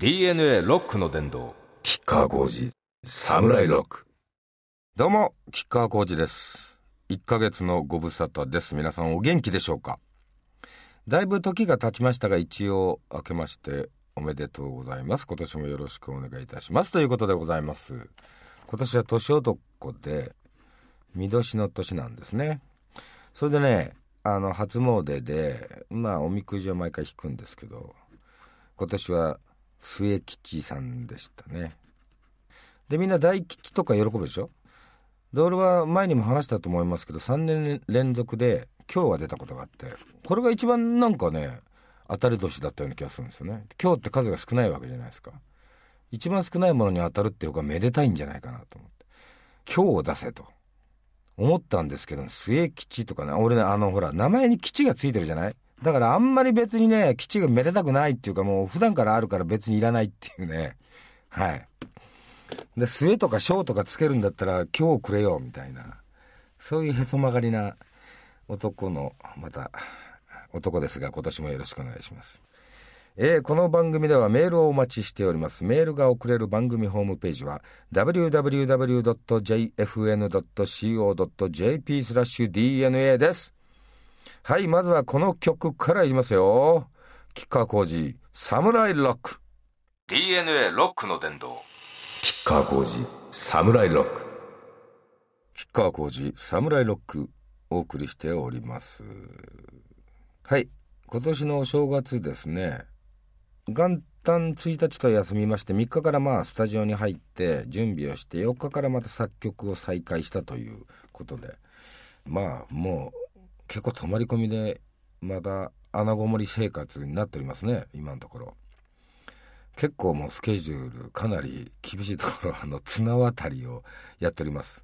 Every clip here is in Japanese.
DNA ロックの殿堂吉川浩司サムライロック。どうも吉川浩司です。1ヶ月のご無沙汰です。皆さんお元気でしょうか？だいぶ時が経ちましたが一応明けましておめでとうございます。今年もよろしくお願いいたします。ということでございます。今年は年男で見年の年なんですね。それでねあの初詣でまあおみくじを毎回引くんですけど今年は末吉さんでしたね。でみんな大吉とか喜ぶでしょ？で俺は前にも話したと思いますけど3年連続で今日が出たことがあってこれが一番なんかね当たり年だったような気がするんですよね。今日って数が少ないわけじゃないですか。一番少ないものに当たるっていうかめでたいんじゃないかなと思って。今日を出せと。思ったんですけど末吉とかね俺ねあのほら名前に吉がついてるじゃない？だからあんまり別にね吉がめでたくないっていうかもう普段からあるから別にいらないっていうね。はい。で末とか小とかつけるんだったら今日くれよみたいな。そういうへそ曲がりな男のまた男ですが今年もよろしくお願いします。えー、この番組ではメールをお待ちしております。メールが送れる番組ホームページは www.jfn.co.jp スラッシュ DNA です。はいまずはこの曲から言いますよ。吉川浩司サムライロック DNA ロックの殿堂。吉川浩司サムライロック吉川浩司サムライロックお送りしております。はい今年のお正月ですね。元旦1日と休みまして3日からまあスタジオに入って準備をして4日からまた作曲を再開したということで。まあもう結構泊まり込みでまだ穴ごもり生活になっておりますね今のところ。結構もうスケジュールかなり厳しいところあの綱渡りをやっております。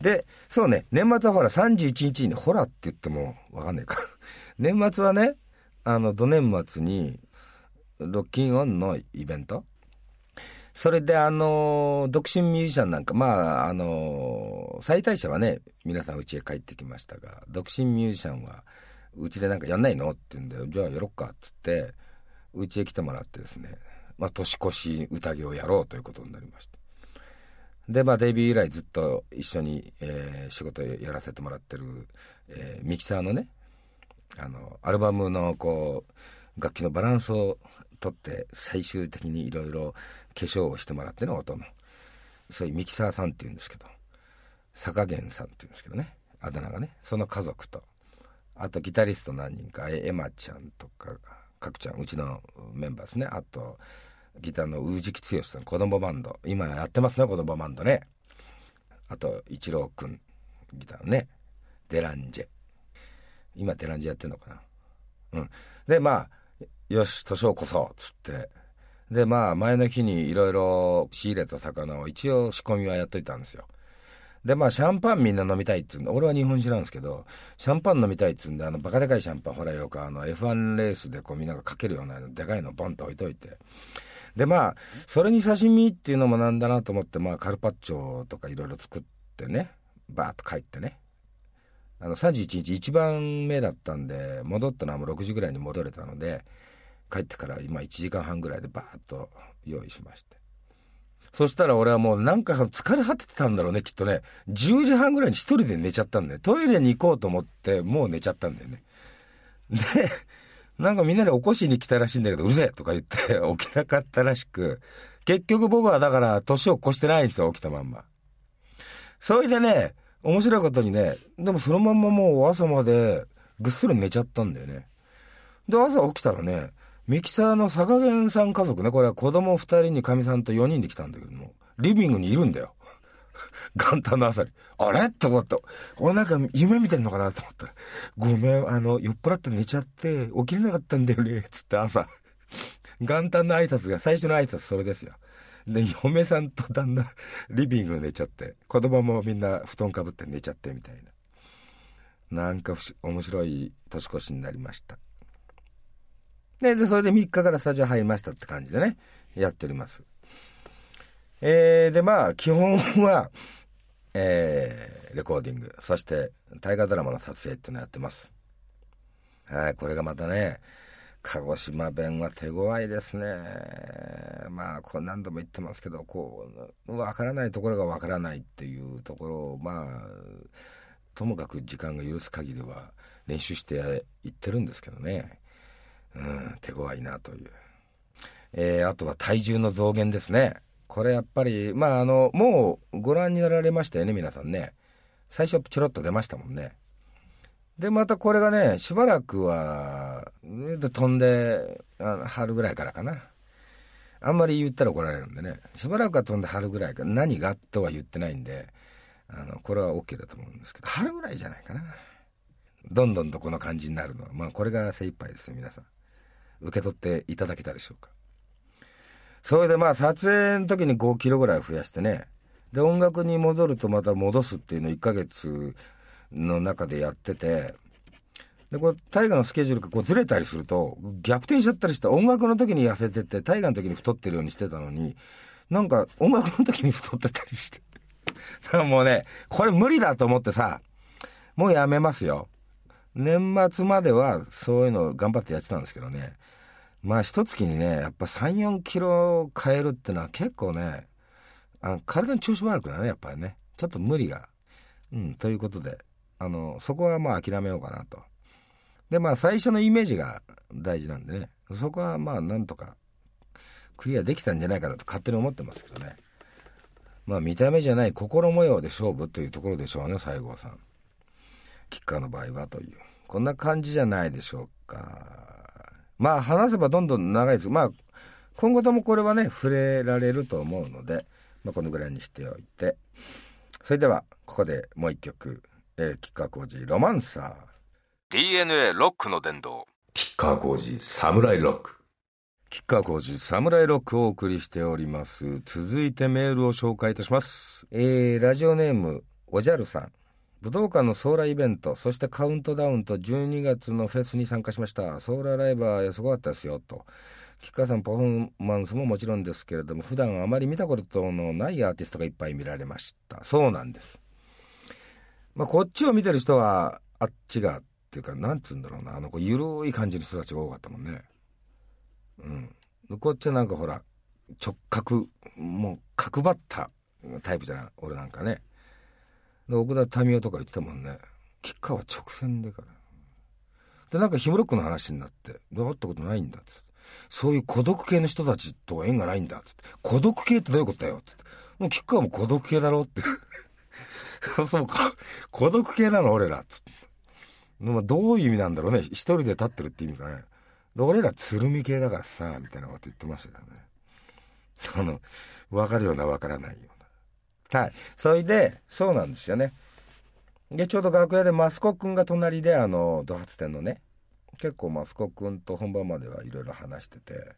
でそうね年末はほら31日にほらって言っても分かんないか。年末はねあの土年末にロッキンオンのイベントそれであの独身ミュージシャンなんかまああの最大者はね皆さん家へ帰ってきましたが独身ミュージシャンはうちでなんかやんないのって言うんでじゃあやろっかっつってうちへ来てもらってですね、まあ、年越し宴をやろうということになりました。でまあデビュー以来ずっと一緒に、え、仕事やらせてもらってる、え、ミキサーのねあのアルバムのこう楽器のバランスをとって最終的にいろいろ化粧をしてもらっての音のそういうミキサーさんっていうんですけど坂源さんっていうんですけどねあだ名がねその家族とあとギタリスト何人かエマちゃんとか角ちゃんうちのメンバーですね。あとギターの宇治木剛さん子供バンド。今やってますね子供バンドね。あと一郎くんギターねデランジェ。今デランジェやってんのかな。うん。でまあよし年を越そうっつって。でまあ前の日にいろいろ仕入れた魚を一応仕込みはやっといたんですよ。でまあシャンパンみんな飲みたいっつうんで俺は日本酒なんですけどシャンパン飲みたいっつうんであのバカでかいシャンパンほらよくあの F1 レースでこうみんながかけるようなでかいのボンと置いといて。でまあそれに刺身っていうのもなんだなと思ってまあカルパッチョとかいろいろ作ってねバーッと帰ってね。あの31日一番目だったんで戻ったのはもう6時ぐらいに戻れたので帰ってから今1時間半ぐらいでバーッと用意しまして。そしたら俺はもうなんか疲れ果ててたんだろうねきっとね。10時半ぐらいに一人で寝ちゃったんだよトイレに行こうと思ってもう寝ちゃったんだよね。でなんかみんなで起こしに来たらしいんだけどうるせえとか言って 起きなかったらしく結局僕はだから年を越してないんですよ起きたまんま。それでね面白いことにねでもそのまんまもう朝までぐっすり寝ちゃったんだよね。で朝起きたらねミキサーの坂源さん家族ね、これは子供2人にかみさんと4人で来たんだけども、リビングにいるんだよ。元旦の朝に。あれ？って思った。俺なんか夢見てんのかなと思ったら、ごめん、あの、酔っ払って寝ちゃって、起きれなかったんだよね、つって朝。元旦の挨拶が、最初の挨拶それですよ。で、嫁さんと旦那、リビング寝ちゃって、子供もみんな布団かぶって寝ちゃってみたいな。なんか面白い年越しになりました。で、で、それで3日からスタジオ入りましたって感じでね、やっております。えー、で、まあ、基本は、えー、レコーディング、そして大河ドラマの撮影っていうのをやってます。はい、これがまたね、鹿児島弁は手強いですねまあこう何度も言ってますけどこう分からないところが分からないっていうところをまあともかく時間が許す限りは練習していってるんですけどねうん手強いなという、えー、あとは体重の増減ですね。これやっぱりまああのもうご覧になられましたよね皆さんね。最初ちょろっと出ましたもんね。でまたこれがねしばらくは飛んであ春ぐらいからかな。あんまり言ったら怒られるんでね。しばらくは飛んで春ぐらいか何がとは言ってないんであのこれは OK だと思うんですけど春ぐらいじゃないかな。どんどんとこの感じになるのはまあこれが精一杯ですよ皆さん。受け取っていただけたでしょうか。それでまあ撮影の時に5キロぐらい増やしてね。で音楽に戻るとまた戻すっていうのを1ヶ月の中でやってて。でこれ大河のスケジュールがこうずれたりすると逆転しちゃったりして音楽の時に痩せてて大河の時に太ってるようにしてたのになんか音楽の時に太ってたりして。もうねこれ無理だと思ってさもうやめますよ。年末まではそういうのを頑張ってやってたんですけどね。まあ一月にねやっぱ34キロ変えるってのは結構ねあの体の調子悪くなるねやっぱりね。ちょっと無理が。うんということであのそこはまあ諦めようかなと。でまあ最初のイメージが大事なんでね。そこはまあなんとかクリアできたんじゃないかなと勝手に思ってますけどね。まあ見た目じゃない心模様で勝負というところでしょうね西郷さん。キッカーの場合はという。こんな感じじゃないでしょうか。まあ話せばどんどん長いです。まあ今後ともこれはね触れられると思うので、まあ、このぐらいにしておいて。それではここでもう一曲、えー、吉川浩司ロマンサー。DNA ロックの殿堂。吉川浩司サムライロック。吉川浩司サムライロックをお送りしております。続いてメールを紹介いたします。えー、ラジオネームおじゃるさん武道館のソーラーイベントそしてカウントダウンと12月のフェスに参加しました。ソーラーライブはすごかったですよと。吉川さんパフォーマンスももちろんですけれども普段あまり見たことのないアーティストがいっぱい見られました。そうなんです。まあこっちを見てる人はあっちがっていうかなんつうんだろうな。あのこう緩い感じの人たちが多かったもんね。うん。こっちはなんかほら直角もう角張ったタイプじゃない？俺なんかね。奥田民生とか言ってたもんね。吉川は直線でから。でなんかヒムロックの話になって「会ったことないんだ」っつって。そういう孤独系の人たちと縁がないんだつって。孤独系ってどういうことだよっつって。もう吉川も孤独系だろって。そうか。孤独系なの俺らつまあどういう意味なんだろうね。一人で立ってるって意味かね。俺ら鶴見系だからさみたいなこと言ってましたけどね。あの分かるような分からないよはい。それで、そうなんですよね。で、ちょうど楽屋でマスコ君が隣で、あの、ド発店のね、結構マスコ君と本番まではいろいろ話してて、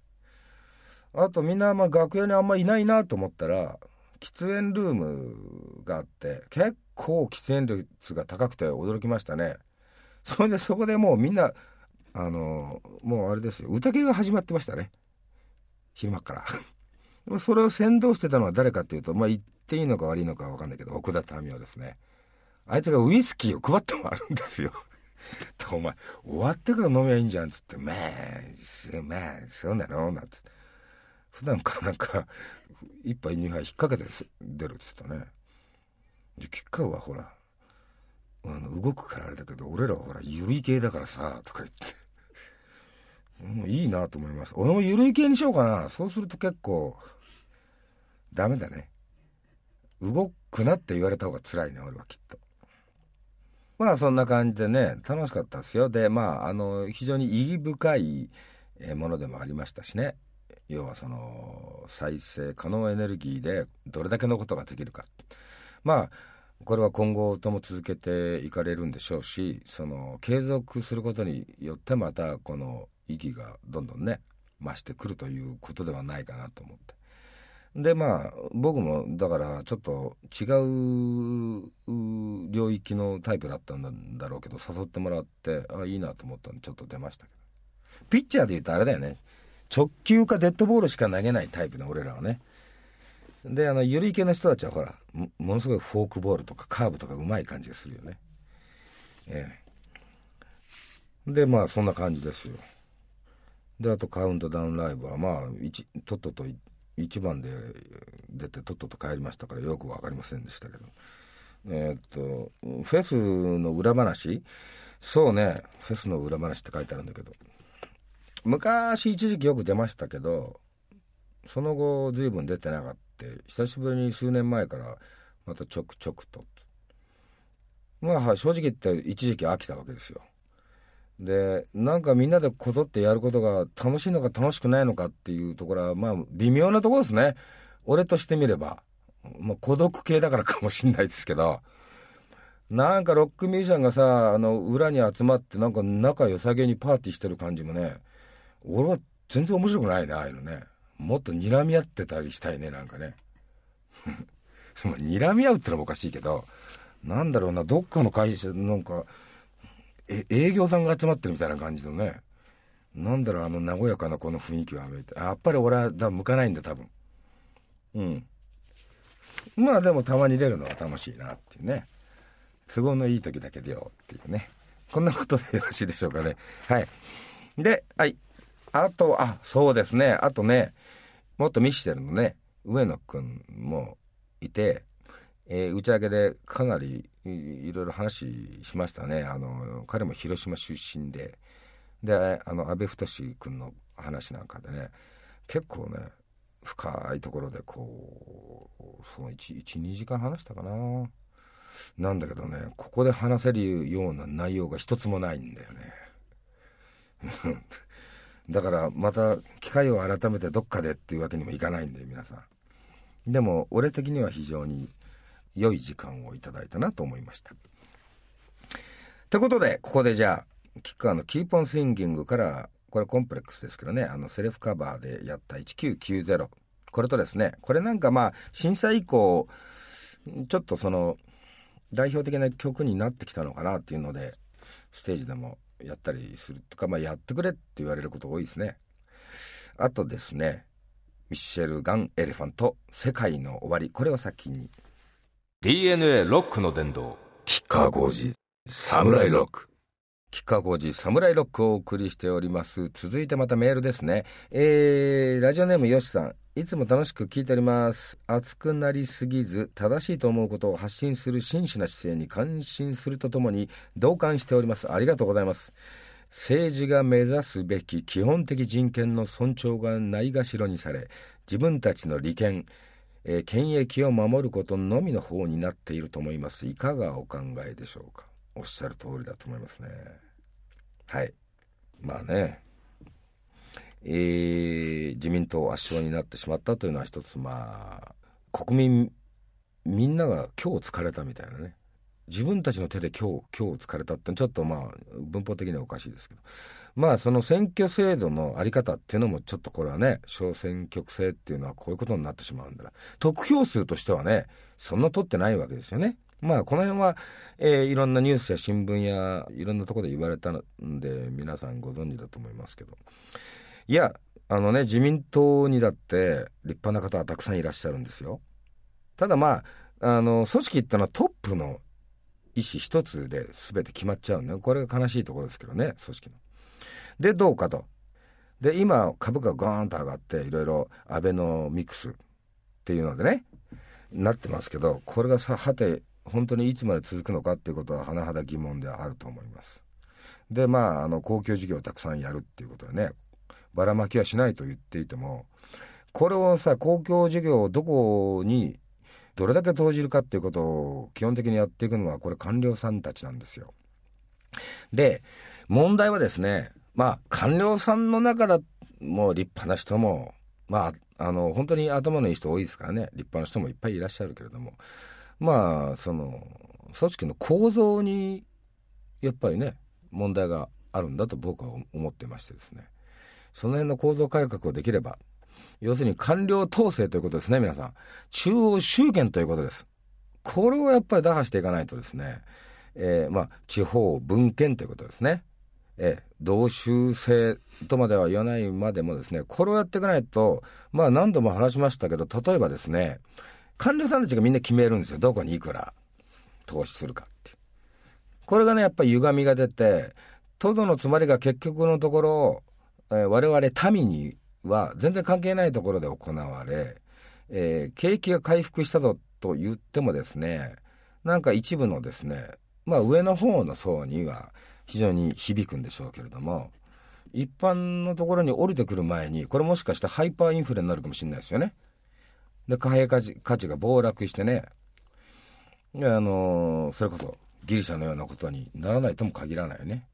あとみんなまあ楽屋にあんまいないなと思ったら、喫煙ルームがあって、結構喫煙率が高くて驚きましたね。それでそこでもうみんな、あの、もうあれですよ、歌系が始まってましたね。昼間から。それを先導してたのは誰かっていうと、まあ、言っていいのか悪いのか分かんないけど奥田民生ですね。あいつがウイスキーを配ってもあるんですよ。お前終わってから飲めばいいんじゃんっつって「まあまあそうなの?」なんて。普段からなんか一杯二杯引っ掛けて出るっつったね。で結果はほらあの動くからあれだけど俺らはほら緩い系だからさとか言って。も ういいなと思います。俺も緩い系にしようかな。そうすると結構ダメだね。動くなって言われた方が辛いね俺はきっと。まあそんな感じでね楽しかったですよ。でまああの非常に意義深いものでもありましたしね。要はその再生可能エネルギーでどれだけのことができるか。まあこれは今後とも続けていかれるんでしょうしその継続することによってまたこの意義がどんどんね増してくるということではないかなと思って。でまあ僕もだからちょっと違う領域のタイプだったんだろうけど誘ってもらってあいいなと思ったんでちょっと出ましたけど。ピッチャーでいうとあれだよね。直球かデッドボールしか投げないタイプの俺らはね。であの緩い系の人たちはほらものすごいフォークボールとかカーブとかうまい感じがするよね。ええ。でまあそんな感じですよ。であとカウントダウンライブはまあとっとと1番で出てとっとと帰りましたからよく分かりませんでしたけど。えー、っとフェスの裏話？そうね。フェスの裏話って書いてあるんだけど。昔一時期よく出ましたけどその後随分出てなかった久しぶりに数年前からまたちょくちょくと。まあ正直言って一時期飽きたわけですよ。でなんかみんなでこぞってやることが楽しいのか楽しくないのかっていうところはまあ微妙なところですね。俺としてみれば、まあ、孤独系だからかもしんないですけど。なんかロックミュージシャンがさあの裏に集まってなんか仲良さげにパーティーしてる感じもね俺は全然面白くないねああいうのね。もっと睨み合ってたりしたいねなんかね。睨み合うってのもおかしいけどなんだろうなどっかの会社なんかえ営業さんが集まってるみたいな感じのね。なんだろうあの和やかなこの雰囲気を歩いてやっぱり俺はだ向かないんだ多分。うん。まあでもたまに出るのは楽しいなっていうね。都合のいい時だけ出よっていうね。こんなことでよろしいでしょうかね。はい。ではい。あとあそうですね。あとねもっとミシェルのね上野くんもいてえー、打ち上げでかなりいろいろ話しましたね。あの彼も広島出身で。であの安倍太君の話なんかでね結構ね深いところでこうその12時間話したかな。なんだけどねここで話せるような内容が一つもないんだよね。だからまた機会を改めてどっかでっていうわけにもいかないんで皆さん。でも俺的には非常に良い時間をいただいたなと思いました。ということでここでじゃあ吉川の「Keep on Singing」からこれコンプレックスですけどねあのセルフカバーでやった1990これとですねこれなんかまあ震災以降ちょっとその代表的な曲になってきたのかなっていうのでステージでもやったりするとか、まあ、やってくれって言われること多いですね。あとですねミッシェル・ガン・エレファント「世界の終わり」これを先に DNA ロックの殿堂吉川浩司サムライロック。吉川浩司サムライロックをお送りしております。続いてまたメールですね。えー、ラジオネームよしさん。いつも楽しく聞いております。熱くなりすぎず正しいと思うことを発信する真摯な姿勢に感心するとともに同感しております。ありがとうございます。政治が目指すべき基本的人権の尊重がないがしろにされ自分たちの利権えー、権益を守ることのみの方になっていると思います。いかがお考えでしょうか？おっしゃる通りだと思いますね。はい。まあね。えー、自民党圧勝になってしまったというのは一つまあ国民みんなが今日疲れたみたいなね。自分たちの手で今日今日疲れたってちょっとまあ文法的にはおかしいですけど。まあその選挙制度の在り方っていうのもちょっとこれはね小選挙区制っていうのはこういうことになってしまうんだな得票数としてはねそんな取ってないわけですよね。まあこの辺は、えー、いろんなニュースや新聞やいろんなところで言われたんで皆さんご存知だと思いますけどいやあのね自民党にだって立派な方はたくさんいらっしゃるんですよ。ただまああの組織ってのはトップの意思一つで全て決まっちゃうんでこれが悲しいところですけどね組織の。でどうかと。で今株価がゴーンと上がっていろいろアベノミクスっていうのでねなってますけどこれがさはて本当にいつまで続くのかっていうことは甚だ疑問ではあると思います。でまああの公共事業をたくさんやるっていうことでねばらまきはしないと言っていてもこれをさ公共事業をどこにどれだけ投じるかっていうことを基本的にやっていくのはこれ官僚さんたちなんですよ。で問題はですねまあ官僚さんの中だもう立派な人もまああの本当に頭のいい人多いですからね立派な人もいっぱいいらっしゃるけれどもまあその組織の構造にやっぱりね問題があるんだと僕は思ってましてですね。その辺の構造改革をできれば要するに官僚統制ということですね皆さん。中央集権ということです。これをやっぱり打破していかないとですね、えー、まあ地方分権ということですね。え同州制とまでは言わないまでもですねこれをやっていかないとまあ何度も話しましたけど例えばですね官僚さんたちがみんな決めるんですよ。どこにいくら投資するかって。これがねやっぱり歪みが出てとどのつまりが結局のところえー、我々民には全然関係ないところで行われ、えー、景気が回復したぞと言ってもですねなんか一部のですねまあ上の方の層には非常に響くんでしょうけれども一般のところに降りてくる前にこれもしかしてハイパーインフレになるかもしれないですよね。で貨幣価値価値が暴落してねあの、それこそギリシャのようなことにならないとも限らないよね。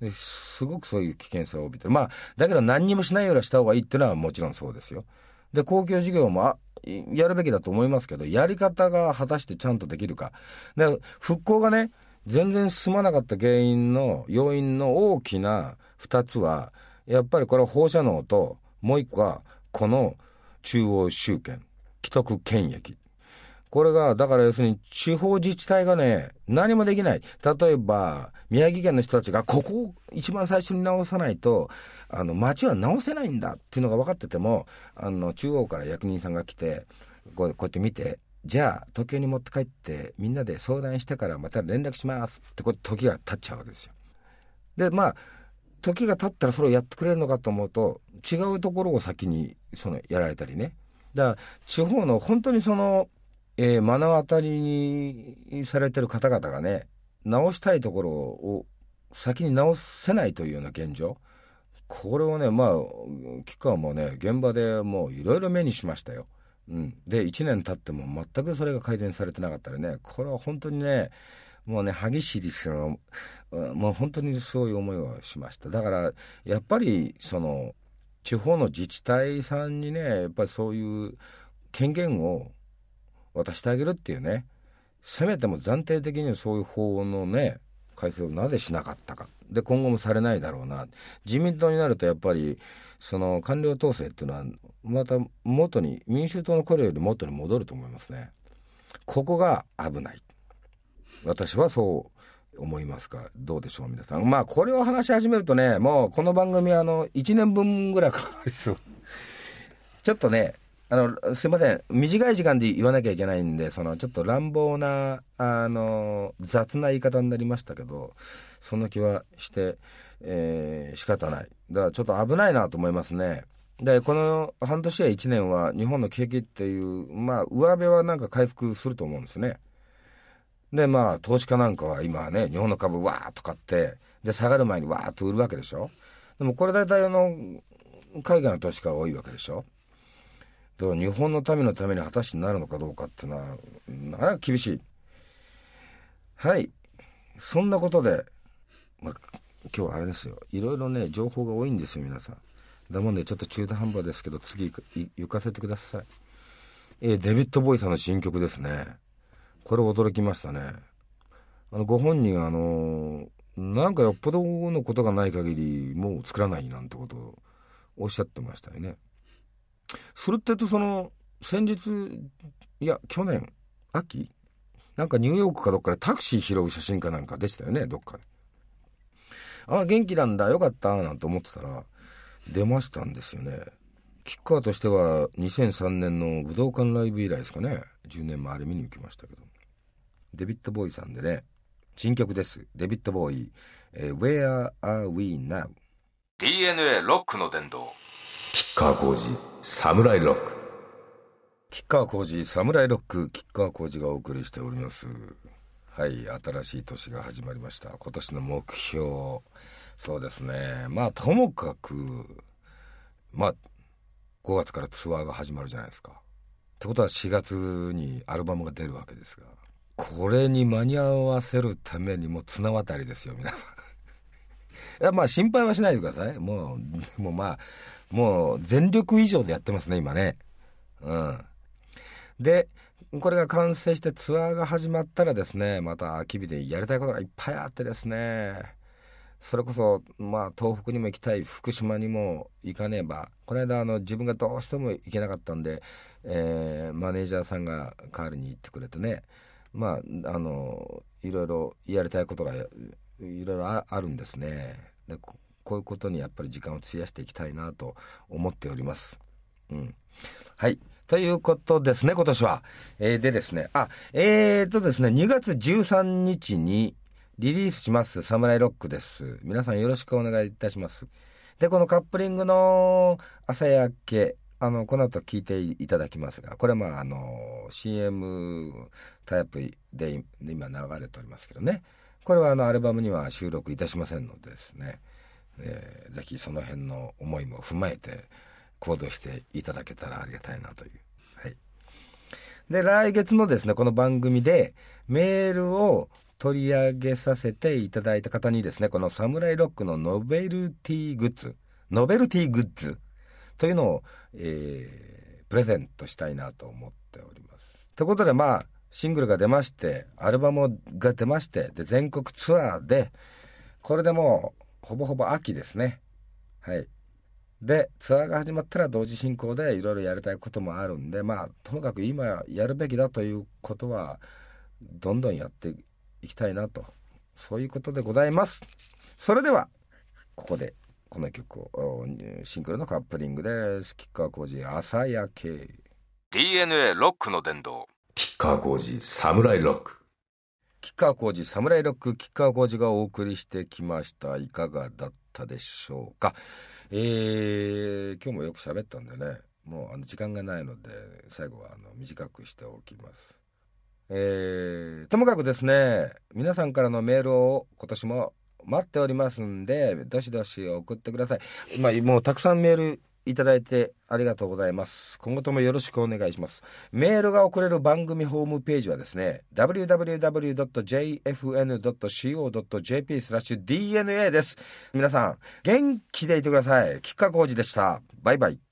ですごくそういう危険性を帯びてる。まあ、だけど何にもしないようにした方がいいっていうのはもちろんそうですよ。で、公共事業もあやるべきだと思いますけど、やり方が果たしてちゃんとできるか。で、復興がね、全然進まなかった原因の、要因の大きな2つは、やっぱりこれは放射能と、もう一個は、この中央集権、既得権益。これが、だから要するに地方自治体がね、何もできない。例えば、宮城県の人たちが、ここを一番最初に直さないと、あの、町は直せないんだっていうのが分かってても、あの、中央から役人さんが来て、こうやって見て、じゃあ、東京に持って帰って、みんなで相談してからまた連絡しますって、こう時が経っちゃうわけですよ。で、まあ、時が経ったらそれをやってくれるのかと思うと、違うところを先に、その、やられたりね。だから、地方の本当にその、えー、目の当たりにされてる方々がね直したいところを先に直せないというような現状これをねまあ期間もね現場でもういろいろ目にしましたよ。うん、で1年経っても全くそれが改善されてなかったらねこれは本当にねもうね歯ぎしりするのもう本当にそういう思いをしました。だからやっぱりその地方の自治体さんにねやっぱりそういう権限を渡してあげるっていうねせめても暫定的にそういう法のね改正をなぜしなかったか。で今後もされないだろうな。自民党になるとやっぱりその官僚統制っていうのはまた元に民衆党の頃より元に戻ると思いますねここが危ない私はそう思いますか？どうでしょう皆さんまあこれを話し始めるとねもうこの番組あの1年分ぐらいかかりそうちょっとねあの、すいません。短い時間で言わなきゃいけないんで、その、ちょっと乱暴な、あの、雑な言い方になりましたけど、そんな気はして、えー、仕方ない。だからちょっと危ないなと思いますね。で、この半年や1年は日本の景気っていう、まあ、上辺はなんか回復すると思うんですね。で、まあ、投資家なんかは今はね、日本の株わーっと買って、で、下がる前にわーっと売るわけでしょ。でもこれ大体あの、海外の投資家が多いわけでしょ。だから日本の民のために果たしてなるのかどうかっていうのはなかなか厳しいはいそんなことで、まあ、今日はあれですよいろいろね情報が多いんですよ皆さんだもんでちょっと中途半端ですけど次行かせてください。えー、デビッド・ボーイさんの新曲ですね。これ驚きましたね。あのご本人あのなんかよっぽどのことがない限りもう作らないなんてことをおっしゃってましたよね。それってとその先日いや去年秋なんかニューヨークかどっかでタクシー拾う写真かなんかでしたよねどっかで。あ元気なんだよかったなんて思ってたら出ましたんですよね。キッカーとしては2003年の武道館ライブ以来ですかね。10年もあれ見に行きましたけど。デビッド・ボーイさんでね新曲です。デビッド・ボーイ、えー、Where are we now? DNA ロックの殿堂。吉川浩司サムライロック。吉川浩司サムライロック吉川浩司がお送りしております。はい新しい年が始まりました。今年の目標そうですねまあともかくまあ5月からツアーが始まるじゃないですかってことは4月にアルバムが出るわけですがこれに間に合わせるためにも綱渡りですよ皆さんいやまあ心配はしないでくださいもうもうまあもう全力以上でやってますね、今ね。うん。で、これが完成してツアーが始まったらですね、また秋日でやりたいことがいっぱいあってですね、それこそ、まあ、東北にも行きたい、福島にも行かねば、この間、あの、自分がどうしても行けなかったんで、えー、マネージャーさんが代わりに行ってくれてね、まあ、あの、いろいろやりたいことがいろいろあるんですね。でこういうことにやっぱり時間を費やしていきたいなと思っております。うん。はい。ということですね、今年は。えー、でですね、あ、えーとですね、2月13日にリリースします、サムライロックです。皆さんよろしくお願いいたします。でこのカップリングの「朝焼け」あのこの後聞いていただきますがこれはまああの CM タイプで今流れておりますけどねこれはあのアルバムには収録いたしませんのでですね、えー、ぜひその辺の思いも踏まえて行動していただけたらありがたいなという。はい、で来月のですねこの番組でメールを取り上げさせていただいた方にですねこのサムライロックのノベルティグッズノベルティグッズというのを、えー、プレゼントしたいなと思っております。ということでまあシングルが出ましてアルバムが出ましてで全国ツアーでこれでもうほぼほぼ秋ですねはいでツアーが始まったら同時進行でいろいろやりたいこともあるんでまあともかく今やるべきだということはどんどんやっていきたいなと。そういうことでございます。それではここでこの曲をシングルのカップリングです。吉川晃司朝焼け。DNA ロックの殿堂。吉川晃司サムライロック。吉川晃司サムライロック。吉川晃司がお送りしてきました。いかがだったでしょうか。えー、今日もよく喋ったんでね。もうあの時間がないので最後はあの短くしておきますえー、ともかくですね皆さんからのメールを今年も待っておりますんでどしどし送ってくださいまあもうたくさんメールいただいてありがとうございます。今後ともよろしくお願いします。メールが送れる番組ホームページはですね、www.jfn.co.jp スラッシュ DNA です。皆さん、元気でいてください。吉川浩司でした。バイバイ。